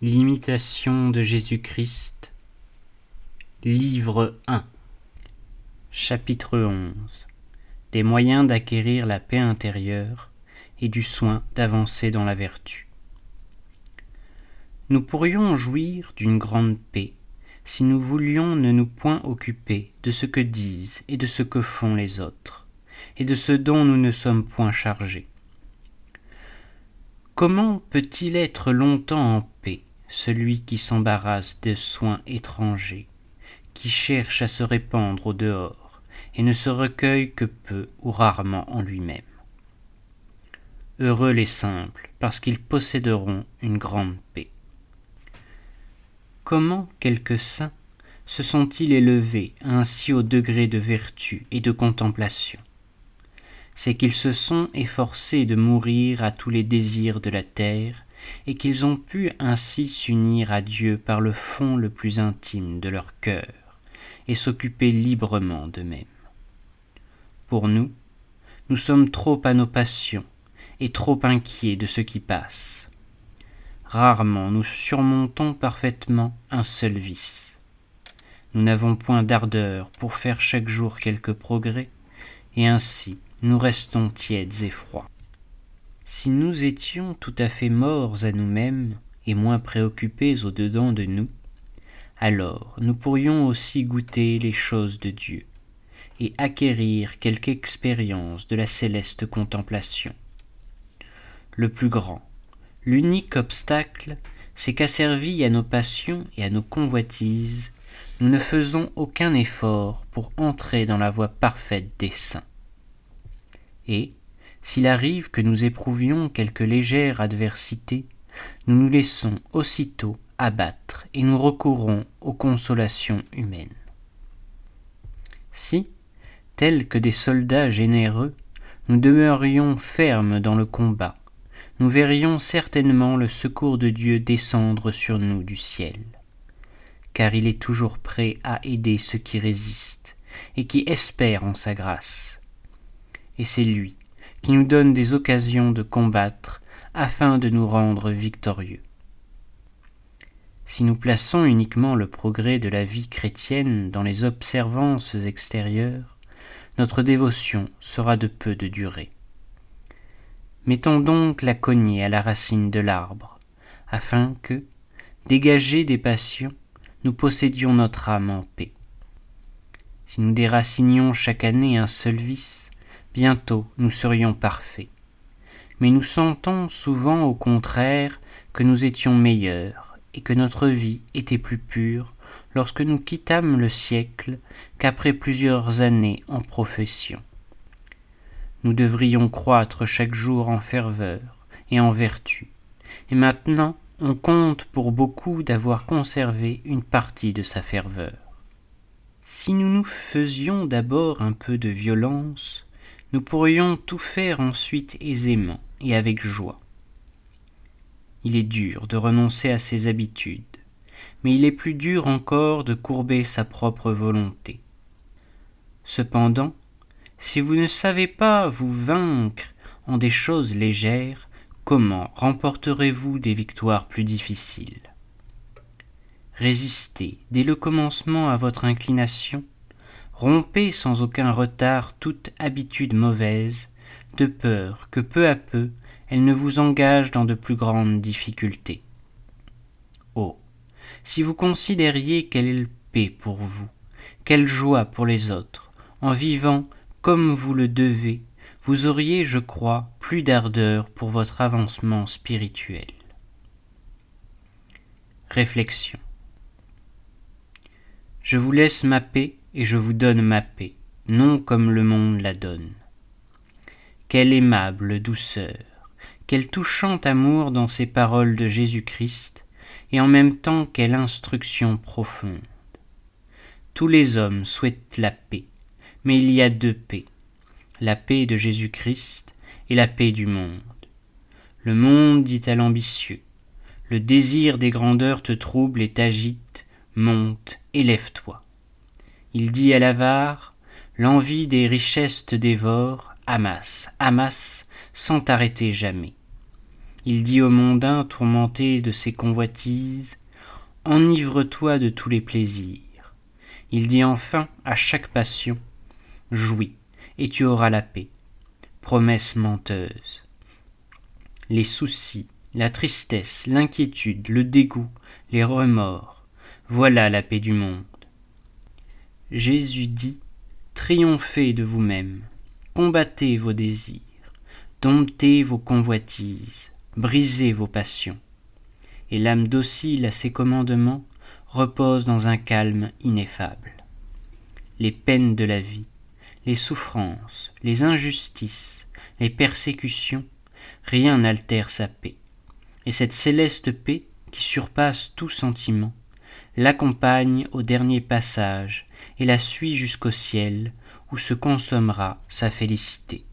L'imitation de Jésus-Christ Livre 1 Chapitre 11 Des moyens d'acquérir la paix intérieure et du soin d'avancer dans la vertu. Nous pourrions jouir d'une grande paix si nous voulions ne nous point occuper de ce que disent et de ce que font les autres, et de ce dont nous ne sommes point chargés. Comment peut-il être longtemps en paix celui qui s'embarrasse de soins étrangers, qui cherche à se répandre au dehors, et ne se recueille que peu ou rarement en lui-même. Heureux les simples, parce qu'ils posséderont une grande paix. Comment quelques saints se sont-ils élevés ainsi au degré de vertu et de contemplation? C'est qu'ils se sont efforcés de mourir à tous les désirs de la terre et qu'ils ont pu ainsi s'unir à Dieu par le fond le plus intime de leur cœur, et s'occuper librement d'eux-mêmes. Pour nous, nous sommes trop à nos passions, et trop inquiets de ce qui passe. Rarement nous surmontons parfaitement un seul vice. Nous n'avons point d'ardeur pour faire chaque jour quelques progrès, et ainsi nous restons tièdes et froids. Si nous étions tout à fait morts à nous-mêmes et moins préoccupés au-dedans de nous, alors nous pourrions aussi goûter les choses de Dieu et acquérir quelque expérience de la céleste contemplation. Le plus grand, l'unique obstacle, c'est qu'asservis à nos passions et à nos convoitises, nous ne faisons aucun effort pour entrer dans la voie parfaite des saints. Et, s'il arrive que nous éprouvions quelque légère adversité, nous nous laissons aussitôt abattre et nous recourons aux consolations humaines. Si, tels que des soldats généreux, nous demeurions fermes dans le combat, nous verrions certainement le secours de Dieu descendre sur nous du ciel. Car il est toujours prêt à aider ceux qui résistent et qui espèrent en sa grâce. Et c'est lui qui nous donne des occasions de combattre afin de nous rendre victorieux. Si nous plaçons uniquement le progrès de la vie chrétienne dans les observances extérieures, notre dévotion sera de peu de durée. Mettons donc la cognée à la racine de l'arbre, afin que, dégagés des passions, nous possédions notre âme en paix. Si nous déracinions chaque année un seul vice, bientôt nous serions parfaits. Mais nous sentons souvent au contraire que nous étions meilleurs et que notre vie était plus pure lorsque nous quittâmes le siècle qu'après plusieurs années en profession. Nous devrions croître chaque jour en ferveur et en vertu, et maintenant on compte pour beaucoup d'avoir conservé une partie de sa ferveur. Si nous nous faisions d'abord un peu de violence, nous pourrions tout faire ensuite aisément et avec joie. Il est dur de renoncer à ses habitudes, mais il est plus dur encore de courber sa propre volonté. Cependant, si vous ne savez pas vous vaincre en des choses légères, comment remporterez-vous des victoires plus difficiles? Résistez dès le commencement à votre inclination, rompez sans aucun retard toute habitude mauvaise, de peur que peu à peu elle ne vous engage dans de plus grandes difficultés. Oh. Si vous considériez quelle paix pour vous, quelle joie pour les autres, en vivant comme vous le devez, vous auriez, je crois, plus d'ardeur pour votre avancement spirituel. Réflexion. Je vous laisse ma paix et je vous donne ma paix, non comme le monde la donne. Quelle aimable douceur, quel touchant amour dans ces paroles de Jésus-Christ, et en même temps quelle instruction profonde. Tous les hommes souhaitent la paix, mais il y a deux paix, la paix de Jésus-Christ et la paix du monde. Le monde dit à l'ambitieux, le désir des grandeurs te trouble et t'agite, monte, élève-toi. Il dit à l'avare L'envie des richesses te dévore, amasse, amasse, sans t'arrêter jamais. Il dit au mondain tourmenté de ses convoitises, Enivre-toi de tous les plaisirs. Il dit enfin à chaque passion, Jouis, et tu auras la paix. Promesse menteuse. Les soucis, la tristesse, l'inquiétude, le dégoût, les remords, voilà la paix du monde. Jésus dit, Triomphez de vous-même, combattez vos désirs, domptez vos convoitises, brisez vos passions. Et l'âme docile à ses commandements repose dans un calme ineffable. Les peines de la vie, les souffrances, les injustices, les persécutions, rien n'altère sa paix. Et cette céleste paix, qui surpasse tout sentiment, l'accompagne au dernier passage et la suit jusqu'au ciel, où se consommera sa félicité.